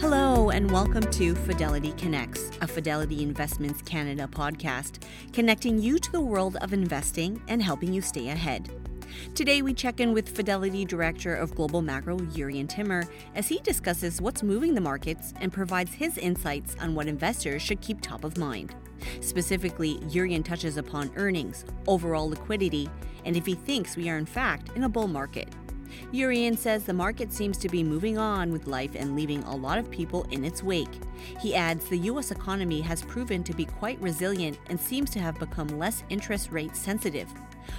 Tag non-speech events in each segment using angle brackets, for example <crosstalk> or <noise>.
Hello, and welcome to Fidelity Connects, a Fidelity Investments Canada podcast, connecting you to the world of investing and helping you stay ahead. Today, we check in with Fidelity Director of Global Macro, Jurrien Timmer, as he discusses what's moving the markets and provides his insights on what investors should keep top of mind. Specifically, Jurrien touches upon earnings, overall liquidity, and if he thinks we are in fact in a bull market. Jurrien says the market seems to be moving on with life and leaving a lot of people in its wake. He adds the U.S. economy has proven to be quite resilient and seems to have become less interest rate sensitive.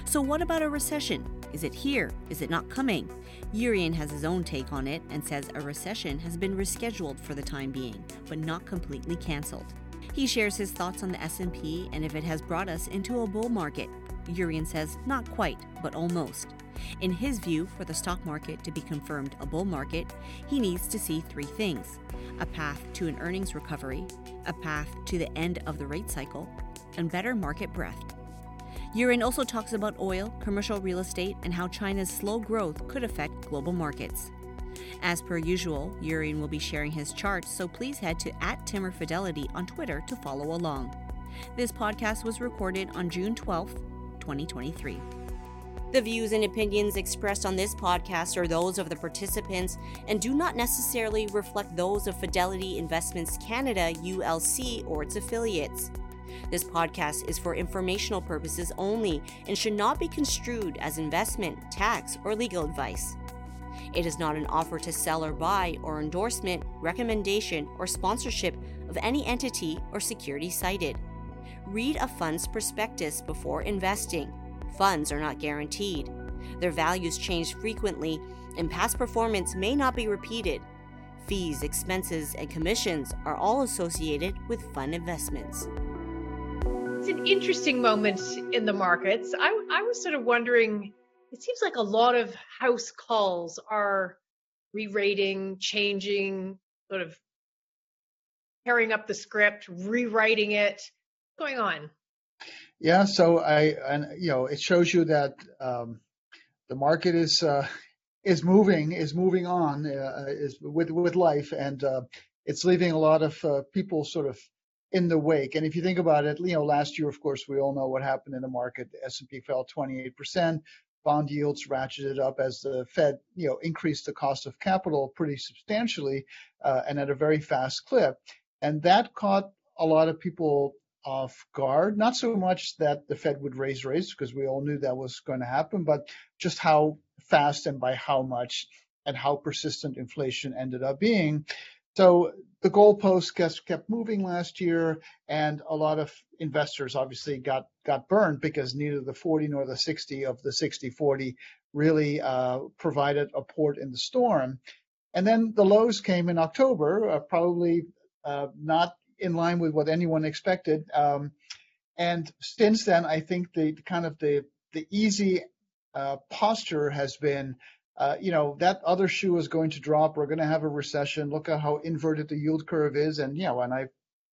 So, what about a recession? Is it here? Is it not coming? Jurrien has his own take on it and says a recession has been rescheduled for the time being, but not completely canceled. He shares his thoughts on the S&P and if it has brought us into a bull market. Jurrien says not quite, but almost. In his view, for the stock market to be confirmed a bull market, he needs to see three things a path to an earnings recovery, a path to the end of the rate cycle, and better market breadth. Jurrien also talks about oil, commercial real estate, and how China's slow growth could affect global markets. As per usual, Jurrien will be sharing his charts, so please head to at Timmer Fidelity on Twitter to follow along. This podcast was recorded on June 12th, 2023. The views and opinions expressed on this podcast are those of the participants and do not necessarily reflect those of Fidelity Investments Canada, ULC, or its affiliates. This podcast is for informational purposes only and should not be construed as investment, tax, or legal advice. It is not an offer to sell or buy, or endorsement, recommendation, or sponsorship of any entity or security cited. Read a fund's prospectus before investing funds are not guaranteed. Their values change frequently, and past performance may not be repeated. Fees, expenses, and commissions are all associated with fund investments. It's an interesting moment in the markets. I, I was sort of wondering it seems like a lot of house calls are re rating, changing, sort of tearing up the script, rewriting it. Going on? Yeah, so I and you know it shows you that um, the market is uh, is moving is moving on uh, is with with life and uh, it's leaving a lot of uh, people sort of in the wake. And if you think about it, you know, last year, of course, we all know what happened in the market. The S&P fell 28 percent. Bond yields ratcheted up as the Fed, you know, increased the cost of capital pretty substantially uh, and at a very fast clip. And that caught a lot of people off guard. Not so much that the Fed would raise rates, because we all knew that was going to happen, but just how fast and by how much and how persistent inflation ended up being. So the goalpost kept, kept moving last year, and a lot of investors obviously got got burned because neither the 40 nor the 60 of the 60-40 really uh, provided a port in the storm. And then the lows came in October, uh, probably uh, not in line with what anyone expected. Um, and since then, I think the kind of the the easy uh, posture has been, uh, you know, that other shoe is going to drop. We're going to have a recession. Look at how inverted the yield curve is, and you know, and I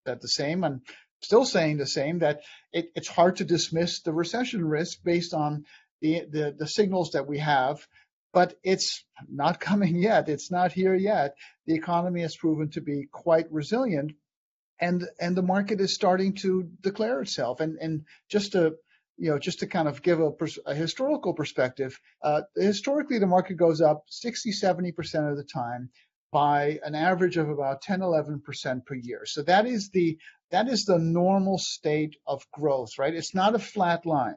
said the same, and still saying the same that it, it's hard to dismiss the recession risk based on the, the the signals that we have. But it's not <laughs> coming yet. It's not here yet. The economy has proven to be quite resilient and and the market is starting to declare itself. And and just to you know just to kind of give a, a historical perspective, uh, historically the market goes up 60, 70 percent of the time by an average of about 10, 11 percent per year. So that is the that is the normal state of growth, right? It's not a flat line.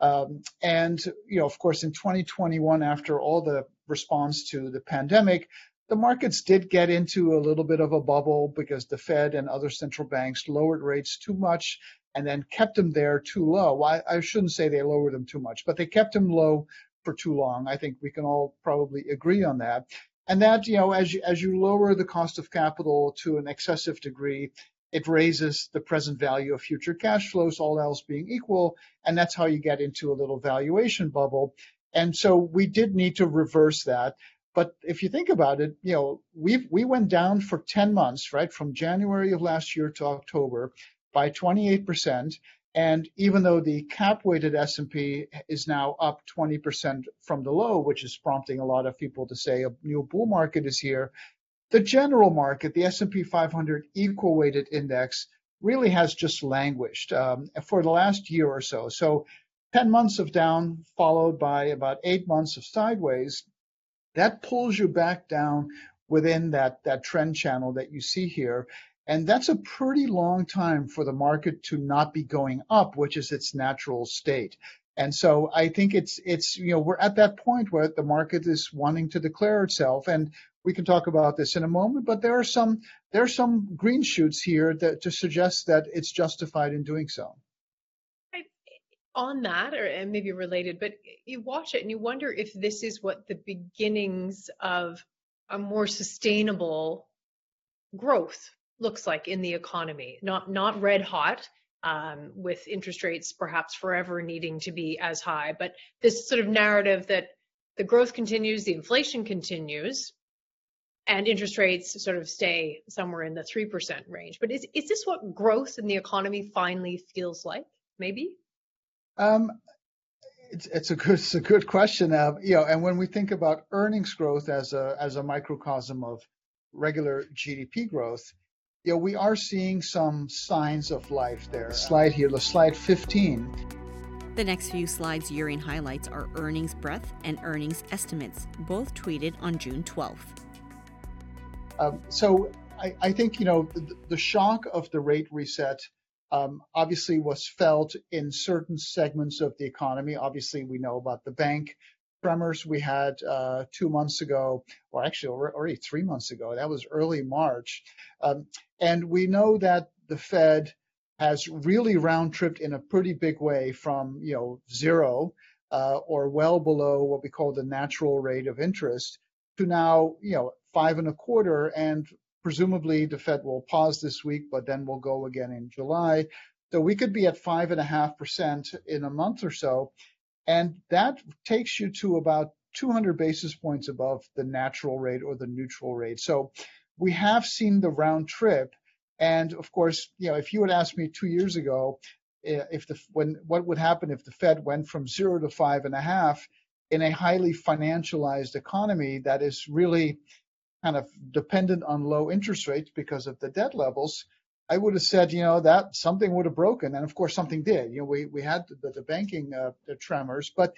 Um, and you know, of course, in 2021, after all the response to the pandemic, the markets did get into a little bit of a bubble because the Fed and other central banks lowered rates too much and then kept them there too low. I, I shouldn't say they lowered them too much, but they kept them low for too long. I think we can all probably agree on that. And that, you know, as you, as you lower the cost of capital to an excessive degree, it raises the present value of future cash flows, all else being equal. And that's how you get into a little valuation bubble. And so we did need to reverse that. But if you think about it, you know, we we went down for 10 months, right, from January of last year to October by 28%. And even though the cap-weighted S&P is now up 20% from the low, which is prompting a lot of people to say a new bull market is here, the general market, the S&P 500 equal weighted index, really has just languished um, for the last year or so. So 10 months of down followed by about eight months of sideways, that pulls you back down within that, that trend channel that you see here. And that's a pretty long time for the market to not be going up, which is its natural state. And so I think it's it's you know we're at that point where the market is wanting to declare itself, and we can talk about this in a moment. But there are some there are some green shoots here that to suggest that it's justified in doing so. On that, or and maybe related, but you watch it and you wonder if this is what the beginnings of a more sustainable growth looks like in the economy. Not not red hot, um, with interest rates perhaps forever needing to be as high. But this sort of narrative that the growth continues, the inflation continues, and interest rates sort of stay somewhere in the 3% range. But is, is this what growth in the economy finally feels like? Maybe? Um, it's, it's a good it's a good question. Uh, you know, and when we think about earnings growth as a as a microcosm of regular GDP growth, you know, we are seeing some signs of life there. Slide here, the slide 15. The next few slides Jurrien highlights are earnings breadth and earnings estimates, both tweeted on June 12th. Um, so I, I, think, you know, the, the, shock of the rate reset um, obviously was felt in certain segments of the economy. Obviously, we know about the bank tremors we had uh, two months ago, or actually already three months ago. That was early March. Um, and we know that the Fed has really round tripped in a pretty big way from, you know, zero uh, or well below what we call the natural rate of interest to now, you know, five and a quarter. And presumably the Fed will pause this week, but then we'll go again in July. So we could be at five and a half percent in a month or so. And that takes you to about 200 basis points above the natural rate or the neutral rate. So we have seen the round trip. And of course, you know, if you had asked me two years ago, eh, if the when what would happen if the Fed went from zero to five and a half in a highly financialized economy that is really kind of dependent on low interest rates because of the debt levels, I would have said, you know, that something would have broken, and of course something did. You know, we we had the, the banking uh, the tremors, but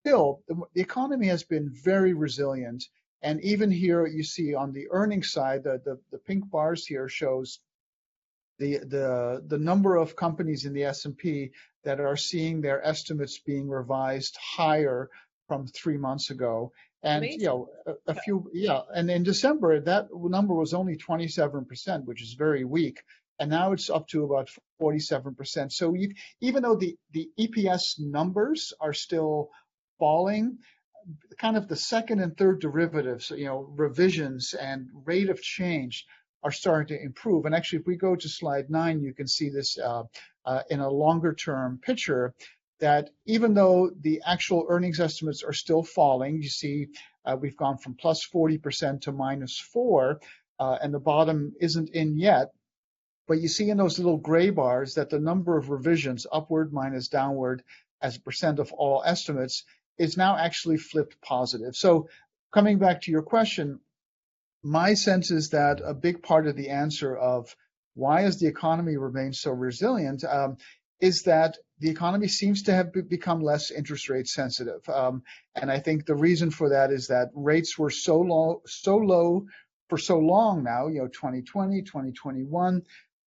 still, the, the economy has been very resilient. And even here, you see on the earnings side, the, the, the pink bars here shows the, the, the number of companies in the S&P that are seeing their estimates being revised higher from three months ago. And Amazing. you know, a, a, few, yeah. And in December, that number was only 27%, which is very weak. And now it's up to about 47%. So you, even though the, the EPS numbers are still falling, kind of the second and third derivatives, you know, revisions and rate of change are starting to improve. And actually, if we go to slide nine, you can see this uh, uh, in a longer term picture that even though the actual earnings estimates are still falling, you see uh, we've gone from plus 40% to minus four, uh, and the bottom isn't in yet. But you see in those little gray bars that the number of revisions, upward minus downward, as a percent of all estimates, is now actually flipped positive. So coming back to your question, my sense is that a big part of the answer of why has the economy remained so resilient um, is that the economy seems to have become less interest rate sensitive. Um, and I think the reason for that is that rates were so low, so low for so long now, you know, 2020, 2021,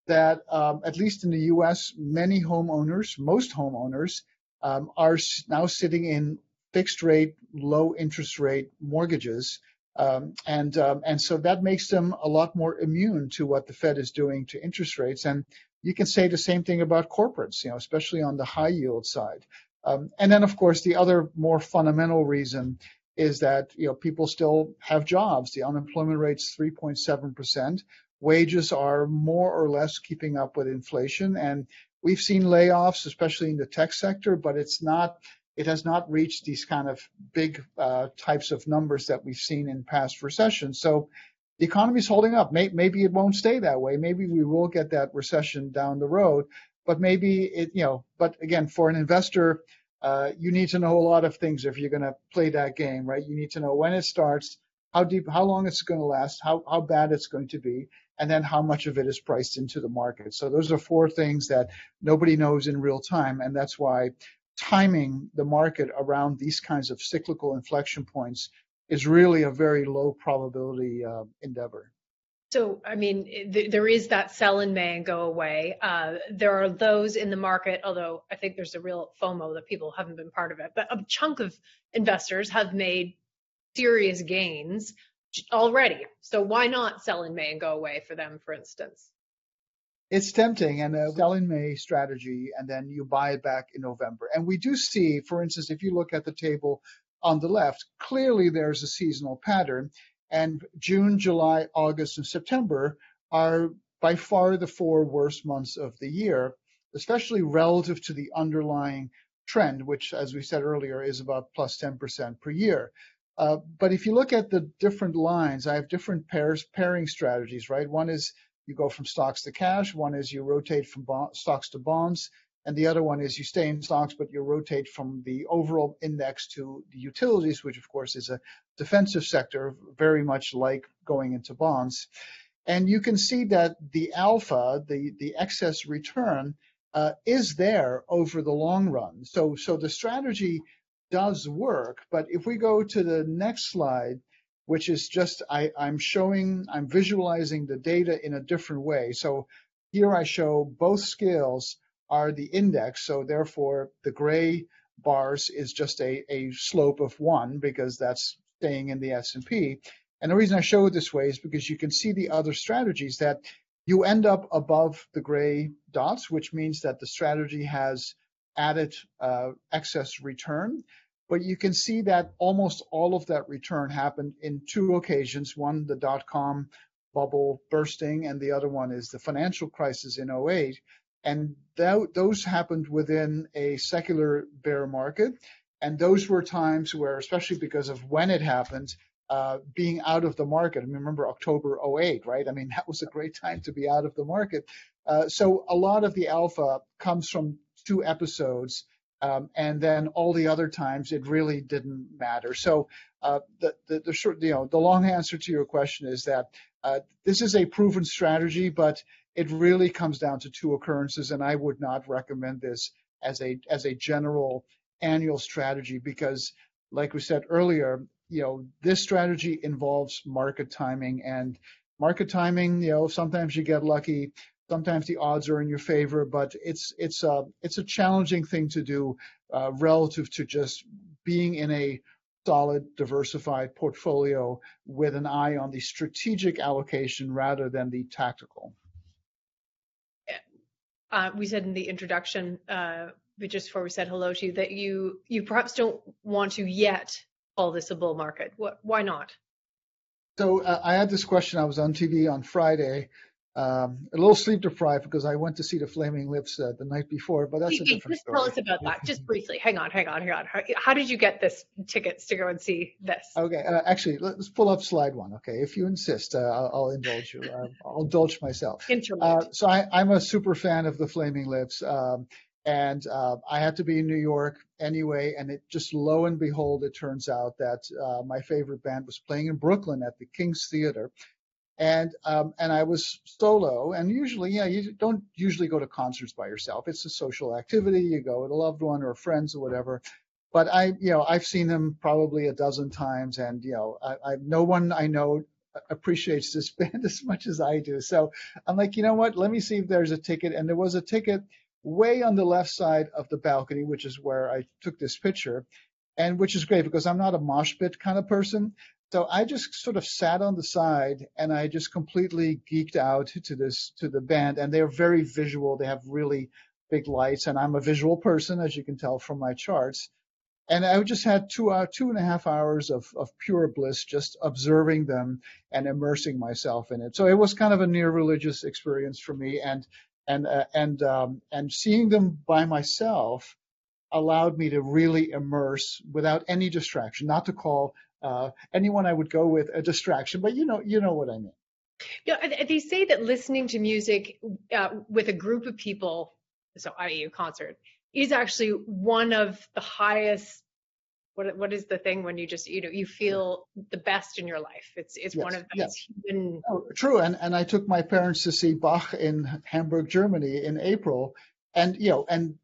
that um, at least in the U.S., many homeowners, most homeowners, um, are now sitting in fixed rate, low interest rate mortgages. Um, and um, and so that makes them a lot more immune to what the Fed is doing to interest rates. And you can say the same thing about corporates, you know, especially on the high yield side. Um, and then, of course, the other more fundamental reason is that you know people still have jobs. The unemployment rate's 3.7 percent. Wages are more or less keeping up with inflation, and we've seen layoffs, especially in the tech sector, but it's not it has not reached these kind of big uh, types of numbers that we've seen in past recessions. So the economy is holding up. Maybe it won't stay that way. Maybe we will get that recession down the road. But maybe it, you know. But again, for an investor, uh, you need to know a lot of things if you're going to play that game, right? You need to know when it starts, how deep, how long it's going to last, how, how bad it's going to be, and then how much of it is priced into the market. So those are four things that nobody knows in real time. And that's why timing the market around these kinds of cyclical inflection points is really a very low probability uh, endeavor. So, I mean, th- there is that sell in May and go away. Uh, there are those in the market, although I think there's a real FOMO that people haven't been part of it. But a chunk of investors have made serious gains already. So why not sell in May and go away for them, for instance? It's tempting and a sell in May strategy, and then you buy it back in November. And we do see, for instance, if you look at the table on the left, clearly there's a seasonal pattern. And June, July, August, and September are by far the four worst months of the year, especially relative to the underlying trend, which, as we said earlier, is about plus 10% per year. Uh, but if you look at the different lines, I have different pairs pairing strategies, right? One is you go from stocks to cash. One is you rotate from stocks to bonds. And the other one is you stay in stocks, but you rotate from the overall index to the utilities, which of course is a defensive sector, very much like going into bonds. And you can see that the alpha, the, the excess return, uh, is there over the long run. So, so the strategy does work. But if we go to the next slide, which is just I, I'm showing, I'm visualizing the data in a different way. So here I show both scales are the index. So therefore the gray bars is just a, a slope of one because that's staying in the S&P. And the reason I show it this way is because you can see the other strategies that you end up above the gray dots, which means that the strategy has added uh, excess return. But you can see that almost all of that return happened in two occasions. One, the dot com bubble bursting, and the other one is the financial crisis in 08. And that, those happened within a secular bear market. And those were times where, especially because of when it happened, uh, being out of the market. I mean, remember October 08, right? I mean, <laughs> that was a great time to be out of the market. Uh, so a lot of the alpha comes from two episodes. Um, and then all the other times it really didn't matter. So uh, the, the, the short, you know, the long answer to your question is that uh, this is a proven strategy, but it really comes down to two occurrences, and I would not recommend this as a as a general annual strategy because, like we said earlier, you know, this strategy involves market timing and market timing. You know, sometimes you get lucky, sometimes the odds are in your favor, but it's it's a it's a challenging thing to do uh, relative to just being in a solid, diversified portfolio with an eye on the strategic allocation rather than the tactical. Uh, we said in the introduction, uh, but just before we said hello to you, that you you perhaps don't want to yet call this a bull market. What, why not? So uh, I had this question. I was on TV on Friday um, a little sleep deprived because I went to see the Flaming Lips uh, the night before, but that's a different just story. Tell us about that, just briefly. Hang on, hang on, hang on. How, how did you get this tickets to go and see this? Okay, uh, actually, let's pull up slide one. Okay, if you insist, uh, I'll, I'll, indulge you. Uh, I'll indulge myself. <laughs> Uh, so I, am a super fan of the Flaming Lips. Um, and uh, I had to be in New York anyway, and it just lo and behold, it turns out that my favorite band was playing in Brooklyn at the King's Theater, and um, and I was solo. And usually, yeah, you don't usually go to concerts by yourself. It's a social activity. You go with a loved one or friends or whatever. But I, you know, I've seen them probably a dozen times, and you know, I, I no one I know appreciates this <laughs> band as much as I do. So I'm like, you know what? Let me see if there's a ticket. And there was a ticket way on the left side of the balcony, which is where I took this picture, and which is great because I'm not a mosh pit kind of person. So I just sort of sat on the side and I just completely geeked out to this to the band and they're very visual. They have really big lights and I'm a visual person as you can tell from my charts. And I just had two uh, two and a half hours of, of pure bliss just observing them and immersing myself in it. So it was kind of a near religious experience for me and and uh, and um, and seeing them by myself allowed me to really immerse without any distraction, not to call uh, anyone I would go with a distraction, but you know, you know what I mean. Yeah, they say that listening to music uh, with a group of people, so i.e. a concert, is actually one of the highest what what is the thing when you just you know you feel the best in your life? It's it's yes, one of those yes. human. Oh, true, and and I took my parents to see Bach in Hamburg, Germany, in April, and you know, and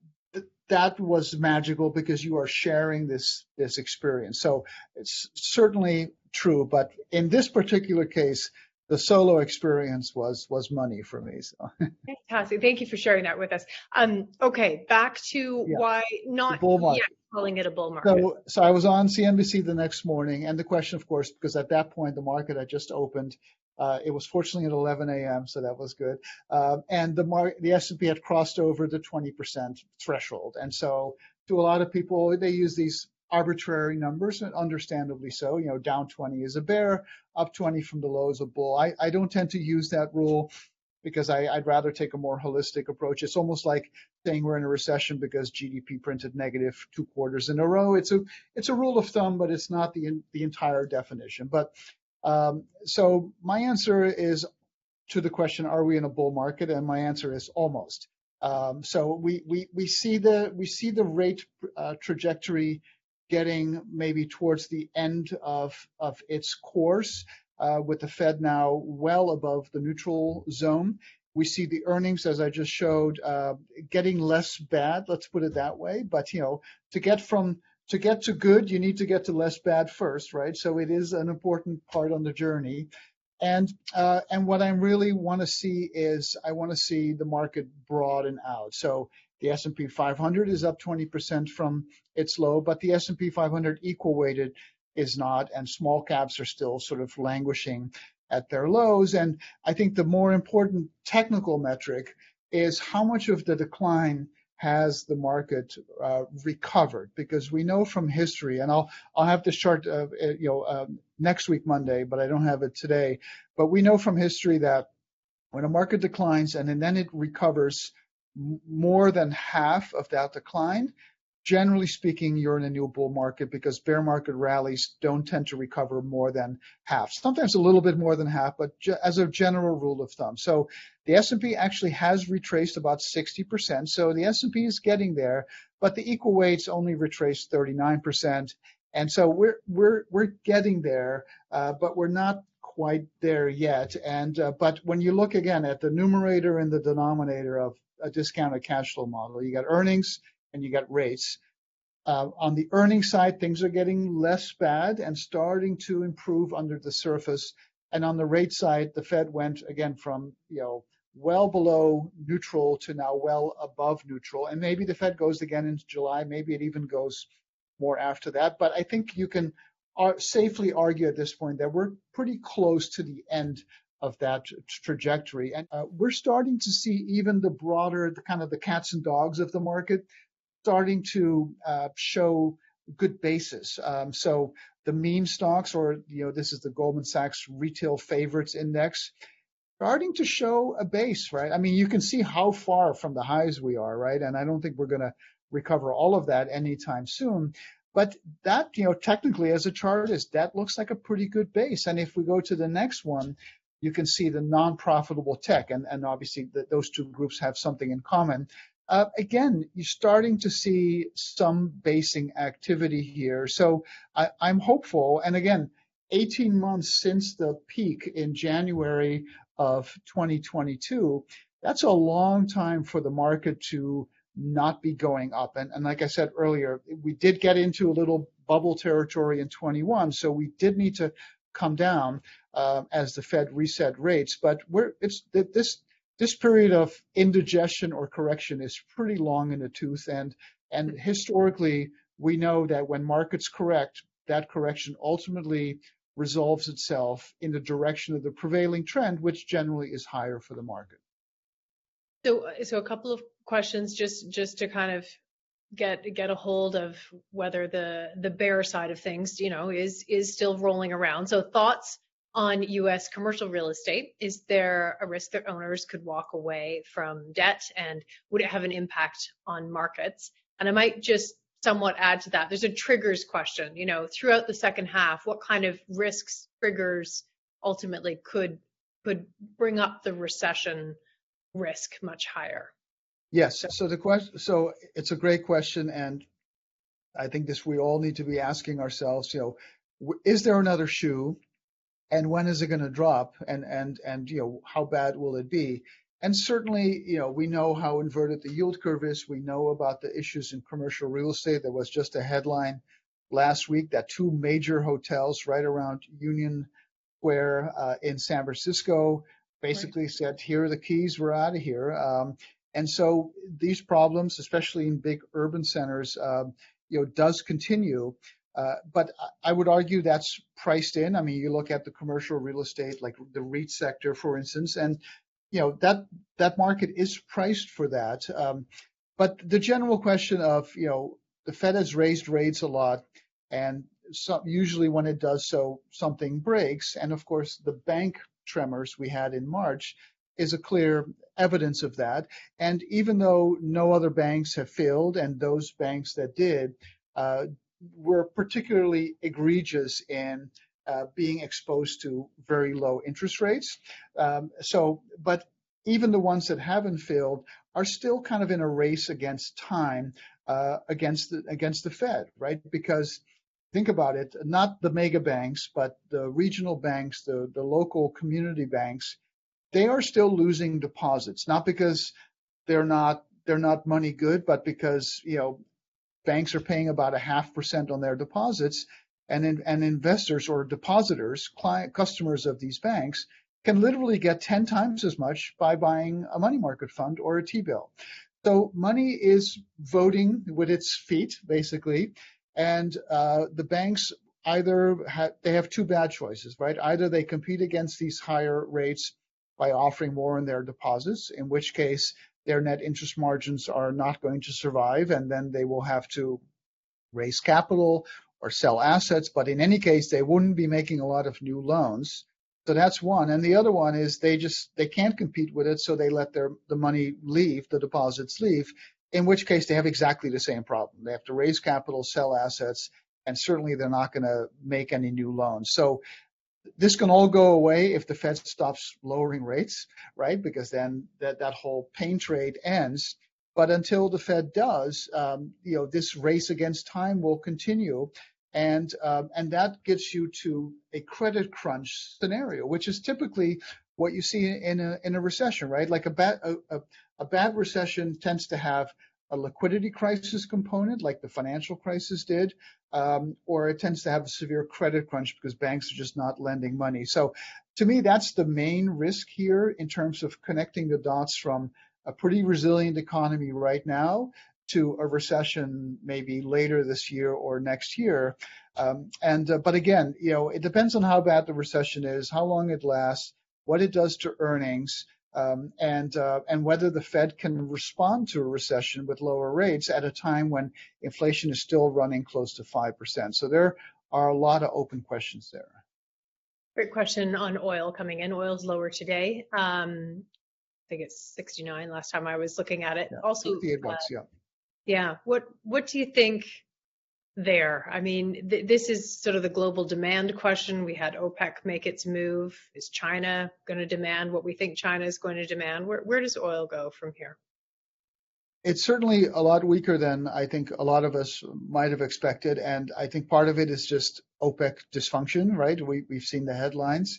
that was magical because you are sharing this this experience. So it's certainly true, but in this particular case, the solo experience was was money for me. So fantastic. Thank you for sharing that with us. Um, okay, back to yeah. why not yet calling it a bull market. So, so I was on CNBC the next morning, and the question, of course, because at that point the market had just opened. Uh, it was fortunately at 11 a.m., so that was good. Uh, and the mar- the S&P had crossed over the 20% threshold, and so to a lot of people, they use these arbitrary numbers, and understandably so. You know, down 20 is a bear, up 20 from the low is a bull. I, I don't tend to use that rule because I, would rather take a more holistic approach. It's almost like saying we're in a recession because GDP printed negative two quarters in a row. It's a it's a rule of thumb, but it's not the the entire definition. But um, so my answer is to the question: Are we in a bull market? And my answer is almost. Um, so we, we we see the we see the rate uh, trajectory getting maybe towards the end of, of its course, uh, with the Fed now well above the neutral zone. We see the earnings, as I just showed, uh, getting less bad. Let's put it that way. But you know, to get from to get to good, you need to get to less bad first, right? So it is an important part on the journey. And uh, and what I really want to see is I want to see the market broaden out. So the S&P 500 is up 20% from its low, but the S&P 500 equal weighted is not, and small caps are still sort of languishing at their lows. And I think the more important technical metric is how much of the decline has the market uh, recovered? Because we know from history, and I'll I'll have this chart, uh, uh you know, uh, next week Monday, but I don't have it today. But we know from history that when a market declines and then it recovers more than half of that decline, generally speaking, you're in a new bull market because bear market rallies don't tend to recover more than half. Sometimes a little bit more than half, but as a general rule of thumb. So the S&P actually has retraced about 60%. So the S&P is getting there, but the equal weights only retraced 39%. And so we're we're we're getting there, uh, but we're not quite there yet. And uh, but when you look again at the numerator and the denominator of a discounted cash flow model. You got earnings and you got rates. Uh, on the earnings side, things are getting less bad and starting to improve under the surface. And on the rate side, the Fed went again from you know well below neutral to now well above neutral. And maybe the Fed goes again in July. Maybe it even goes more after that. But I think you can safely argue at this point that we're pretty close to the end of that trajectory. And uh, we're starting to see even the broader, kind of the cats and dogs of the market starting to uh, show good basis. Um, so the meme stocks, or you know, this is the Goldman Sachs Retail Favorites Index, starting to show a base, right? I mean, you can see how far from the highs we are, right? And I don't think we're going to recover all of that anytime soon. But that, you know, technically as a chartist, that looks like a pretty good base. And if we go to the next one, you can see the non-profitable tech, and, and obviously the, those two groups have something in common. Uh, again, you're starting to see some basing activity here. So I, I'm hopeful. And again, 18 months since the peak in January of 2022, that's a long time for the market to not be going up. And, and like I said earlier, we did get into a little bubble territory in 21, so we did need to come down uh, as the Fed reset rates. But we're it's this this period of indigestion or correction is pretty long in the tooth, and and historically we know that when markets correct, that correction ultimately resolves itself in the direction of the prevailing trend, which generally is higher for the market. So, so a couple of questions just just to kind of get get a hold of whether the the bear side of things, you know, is is still rolling around. So thoughts on U.S. commercial real estate? Is there a risk that owners could walk away from debt, and would it have an impact on markets? And I might just somewhat add to that. There's a triggers question. You know, throughout the second half, what kind of risks triggers ultimately could could bring up the recession risk much higher? Yes. So the question. So it's a great question, and I think this we all need to be asking ourselves, you know, is there another shoe, and when is it going to drop, and and and you know how bad will it be? And certainly, you know, we know how inverted the yield curve is. We know about the issues in commercial real estate. There was just a headline last week that two major hotels right around Union Square uh, in San Francisco basically right. said, "Here are the keys. We're out of here." Um, and so these problems, especially in big urban centers, um, you know, does continue. Uh, but I would argue that's priced in. I mean, you look at the commercial real estate, like the REIT sector, for instance, and you know that that market is priced for that. Um, but the general question of you know the Fed has raised rates a lot, and so, usually when it does so, something breaks. And of course, the bank tremors we had in March is a clear evidence of that. And even though no other banks have failed, and those banks that did uh, were particularly egregious in uh, being exposed to very low interest rates. Um, so, but even the ones that haven't failed are still kind of in a race against time uh, against the, against the Fed, right? Because think about it, not the mega banks, but the regional banks, the, the local community banks, they are still losing deposits, not because they're not they're not money good, but because you know banks are paying about a half percent on their deposits, and in, and investors or depositors, client customers of these banks can literally get 10 times as much by buying a money market fund or a T-bill. So money is voting with its feet, basically, and uh, the banks either ha- they have two bad choices, right? Either they compete against these higher rates by offering more in their deposits, in which case their net interest margins are not going to survive, and then they will have to raise capital or sell assets. But in any case, they wouldn't be making a lot of new loans. So that's one. And the other one is they just they can't compete with it, so they let their the money leave, the deposits leave, in which case they have exactly the same problem. They have to raise capital, sell assets, and certainly they're not going to make any new loans. So this can all go away if the Fed stops lowering rates, right? Because then that, that whole pain trade ends. But until the Fed does, um, you know, this race against time will continue. And, um, and that gets you to a credit crunch scenario, which is typically what you see in a, in a recession, right? Like a bad, a, a, a bad recession tends to have a liquidity crisis component like the financial crisis did, um, or it tends to have a severe credit crunch because banks are just not lending money. So to me, that's the main risk here in terms of connecting the dots from a pretty resilient economy right now to a recession maybe later this year or next year. Um, and uh, but again, you know, it depends on how bad the recession is, how long it lasts, what it does to earnings um, and uh, and whether the Fed can respond to a recession with lower rates at a time when inflation is still running close to five percent. So there are a lot of open questions there. Great question on oil coming in. Oil's lower today. Um, I think it's 69 last time I was looking at it. Yeah, also, uh, yeah. Yeah. What What do you think there? I mean, th- this is sort of the global demand question. We had OPEC make its move. Is China going to demand what we think China is going to demand? Where, where does oil go from here? It's certainly a lot weaker than I think a lot of us might have expected. And I think part of it is just OPEC dysfunction, right? We, we've seen the headlines.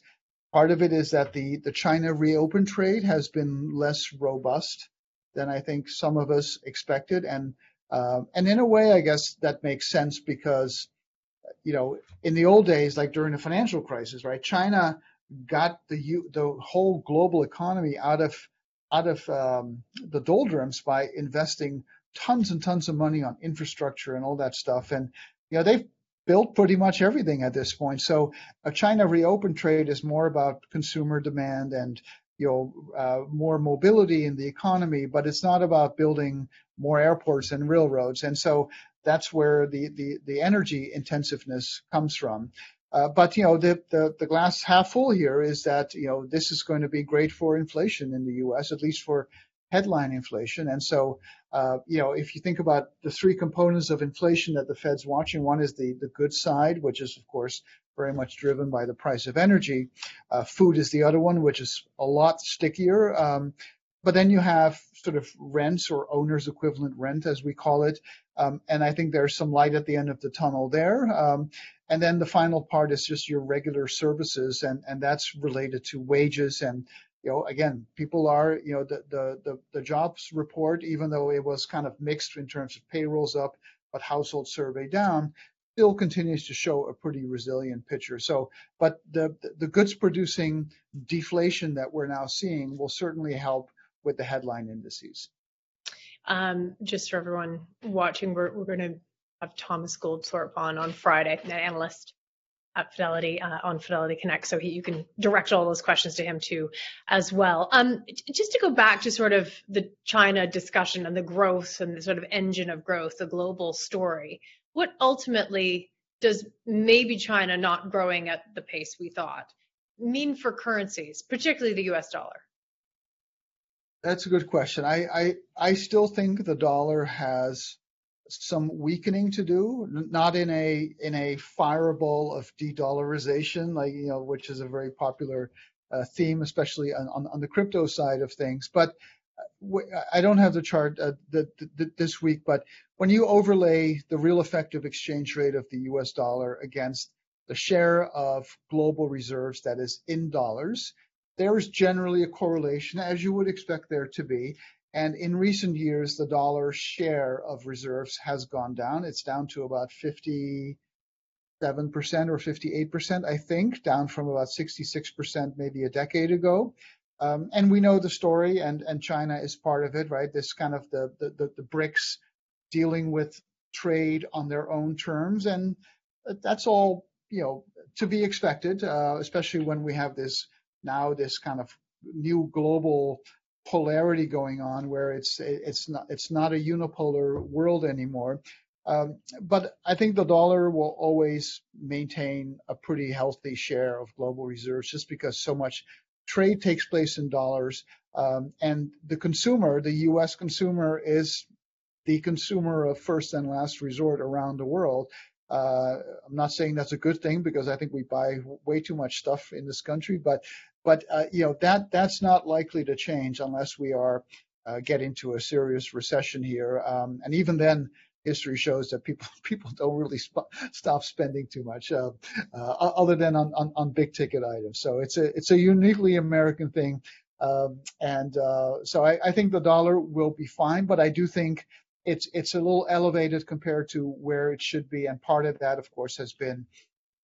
Part of it is that the, the China reopen trade has been less robust than I think some of us expected. And um, and in a way, I guess that makes sense because, you know, in the old days, like during the financial crisis, right? China got the the whole global economy out of out of um, the doldrums by investing tons and tons of money on infrastructure and all that stuff. And you know, they've built pretty much everything at this point. So a China reopen trade is more about consumer demand and you know uh, more mobility in the economy, but it's not about building more airports and railroads. And so that's where the, the, the energy intensiveness comes from. Uh, but you know the, the, the glass half full here is that you know this is going to be great for inflation in the U.S. at least for headline inflation. And so uh, you know if you think about the three components of inflation that the Fed's watching, one is the the good side, which is of course very much driven by the price of energy. Uh, food is the other one, which is a lot stickier. Um, but then you have sort of rents or owner's equivalent rent, as we call it, Um, and I think there's some light at the end of the tunnel there. Um, and then the final part is just your regular services, and, and that's related to wages and you know, again, people are, you know, the, the, the, the, jobs report, even though it was kind of mixed in terms of payrolls up, but household survey down, still continues to show a pretty resilient picture. So, but the, the goods producing deflation that we're now seeing will certainly help with the headline indices. Um, just for everyone watching, we're, we're going to have Thomas Goldthorpe on on Friday, an analyst at Fidelity uh, on Fidelity Connect, so he, you can direct all those questions to him too, as well. Um, just to go back to sort of the China discussion and the growth and the sort of engine of growth, the global story. What ultimately does maybe China not growing at the pace we thought mean for currencies, particularly the U.S. dollar? That's a good question. I, I, I still think the dollar has some weakening to do, not in a in a fireball of de-dollarization, like you know, which is a very popular uh, theme, especially on, on, on the crypto side of things. But uh, I don't have the chart uh, the, the, this week, but when you overlay the real effective exchange rate of the U.S. dollar against the share of global reserves that is in dollars, there is generally a correlation, as you would expect there to be. And in recent years, the dollar share of reserves has gone down. It's down to about 57% or 58%, I think, down from about 66% maybe a decade ago. Um, and we know the story, and, and China is part of it, right? This kind of the, the, the, BRICS dealing with trade on their own terms. And that's all, you know, to be expected, uh, especially when we have this now, this kind of new global polarity going on where it's it's not it's not a unipolar world anymore. Um, but I think the dollar will always maintain a pretty healthy share of global reserves just because so much trade takes place in dollars. Um, and the consumer, the US consumer, is the consumer of first and last resort around the world. Uh, I'm not saying that's a good thing because I think we buy way too much stuff in this country, but but uh, you know that that's not likely to change unless we are uh, into a serious recession here. Um, and even then, history shows that people <laughs> people don't really sp- stop spending too much, uh, uh, other than on, on, on big ticket items. So it's a it's a uniquely American thing. Um, and uh, so I, I think the dollar will be fine, but I do think it's it's a little elevated compared to where it should be. And part of that, of course, has been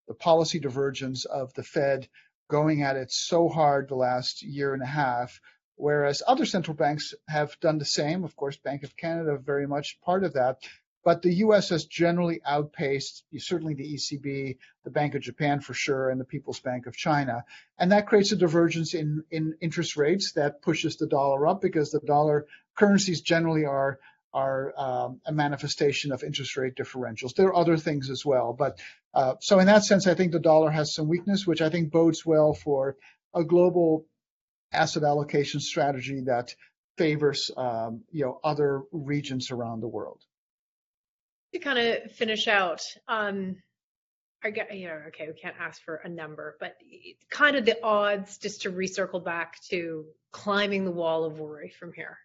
the policy divergence of the Fed going at it so hard the last year and a half, whereas other central banks have done the same. Of course, Bank of Canada very much part of that. But the U.S. has generally outpaced certainly the ECB, the Bank of Japan for sure, and the People's Bank of China. And that creates a divergence in, in interest rates that pushes the dollar up because the dollar currencies generally are are um, a manifestation of interest rate differentials. There are other things as well, but uh, so in that sense, I think the dollar has some weakness, which I think bodes well for a global asset allocation strategy that favors um, you know other regions around the world. To kind of finish out, um, I get you know okay, we can't ask for a number, but kind of the odds just to recircle back to climbing the wall of worry from here.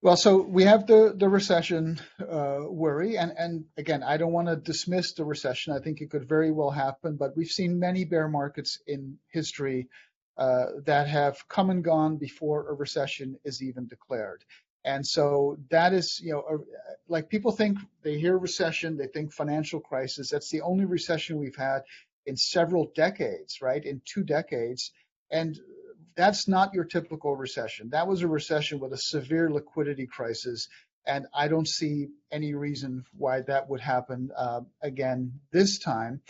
Well, so we have the the recession uh, worry, and and again, I don't want to dismiss the recession. I think it could very well happen, but we've seen many bear markets in history uh, that have come and gone before a recession is even declared. And so that is, you know, a, like people think they hear recession, they think financial crisis. That's the only recession we've had in several decades, right? In two decades, and that's not your typical recession. That was a recession with a severe liquidity crisis, and I don't see any reason why that would happen uh, again this time.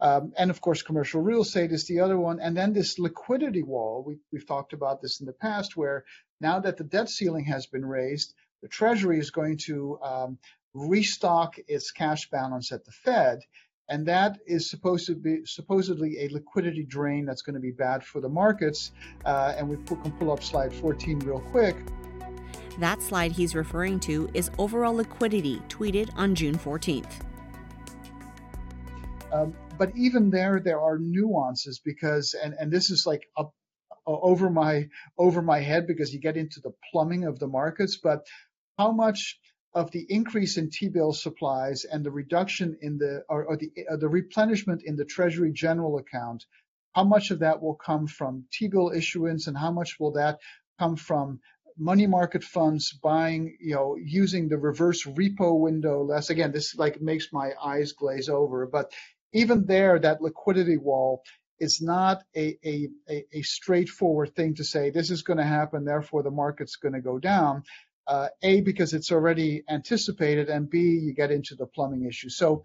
Um, and of course, commercial real estate is the other one. And then this liquidity wall, we, we've talked about this in the past, where now that the debt ceiling has been raised, the Treasury is going to um, restock its cash balance at the Fed and that is supposed to be supposedly a liquidity drain that's going to be bad for the markets. Uh, and we can pull up slide 14 real quick. That slide he's referring to is overall liquidity, tweeted on June 14th. Um, but even there, there are nuances because, and, and this is like up over my over my head because you get into the plumbing of the markets. But how much of the increase in T-bill supplies and the reduction in the or, or the uh, the replenishment in the Treasury General account, how much of that will come from T-bill issuance and how much will that come from money market funds buying, you know, using the reverse repo window less. Again, this like makes my eyes glaze over, but even there, that liquidity wall is not a, a, a, straightforward thing to say this is going to happen, therefore the market's going to go down. Uh, a, because it's already anticipated, and B, you get into the plumbing issue. So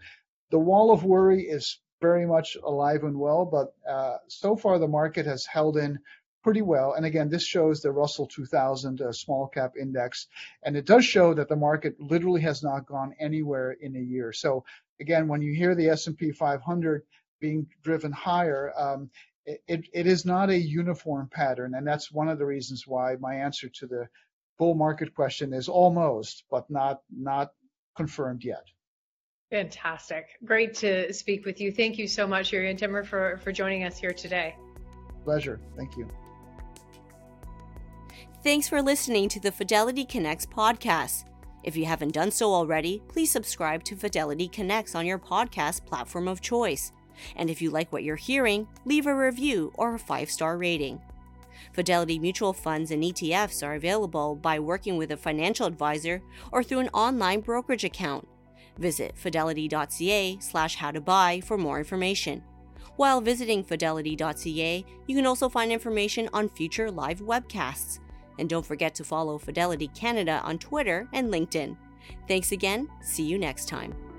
the wall of worry is very much alive and well, but uh, so far the market has held in pretty well. And again, this shows the Russell 2000 uh, small cap index, and it does show that the market literally has not gone anywhere in a year. So again, when you hear the S&P 500 being driven higher, um, it, it is not a uniform pattern, and that's one of the reasons why my answer to the bull market question is almost, but not not confirmed yet. Fantastic. Great to speak with you. Thank you so much, Jurrien Timmer, for, for joining us here today. Pleasure. Thank you. Thanks for listening to the Fidelity Connects podcast. If you haven't done so already, please subscribe to Fidelity Connects on your podcast platform of choice. And if you like what you're hearing, leave a review or a five star rating. Fidelity mutual funds and ETFs are available by working with a financial advisor or through an online brokerage account. Visit fidelity.ca slash how to buy for more information. While visiting fidelity.ca, you can also find information on future live webcasts. And don't forget to follow Fidelity Canada on Twitter and LinkedIn. Thanks again. See you next time.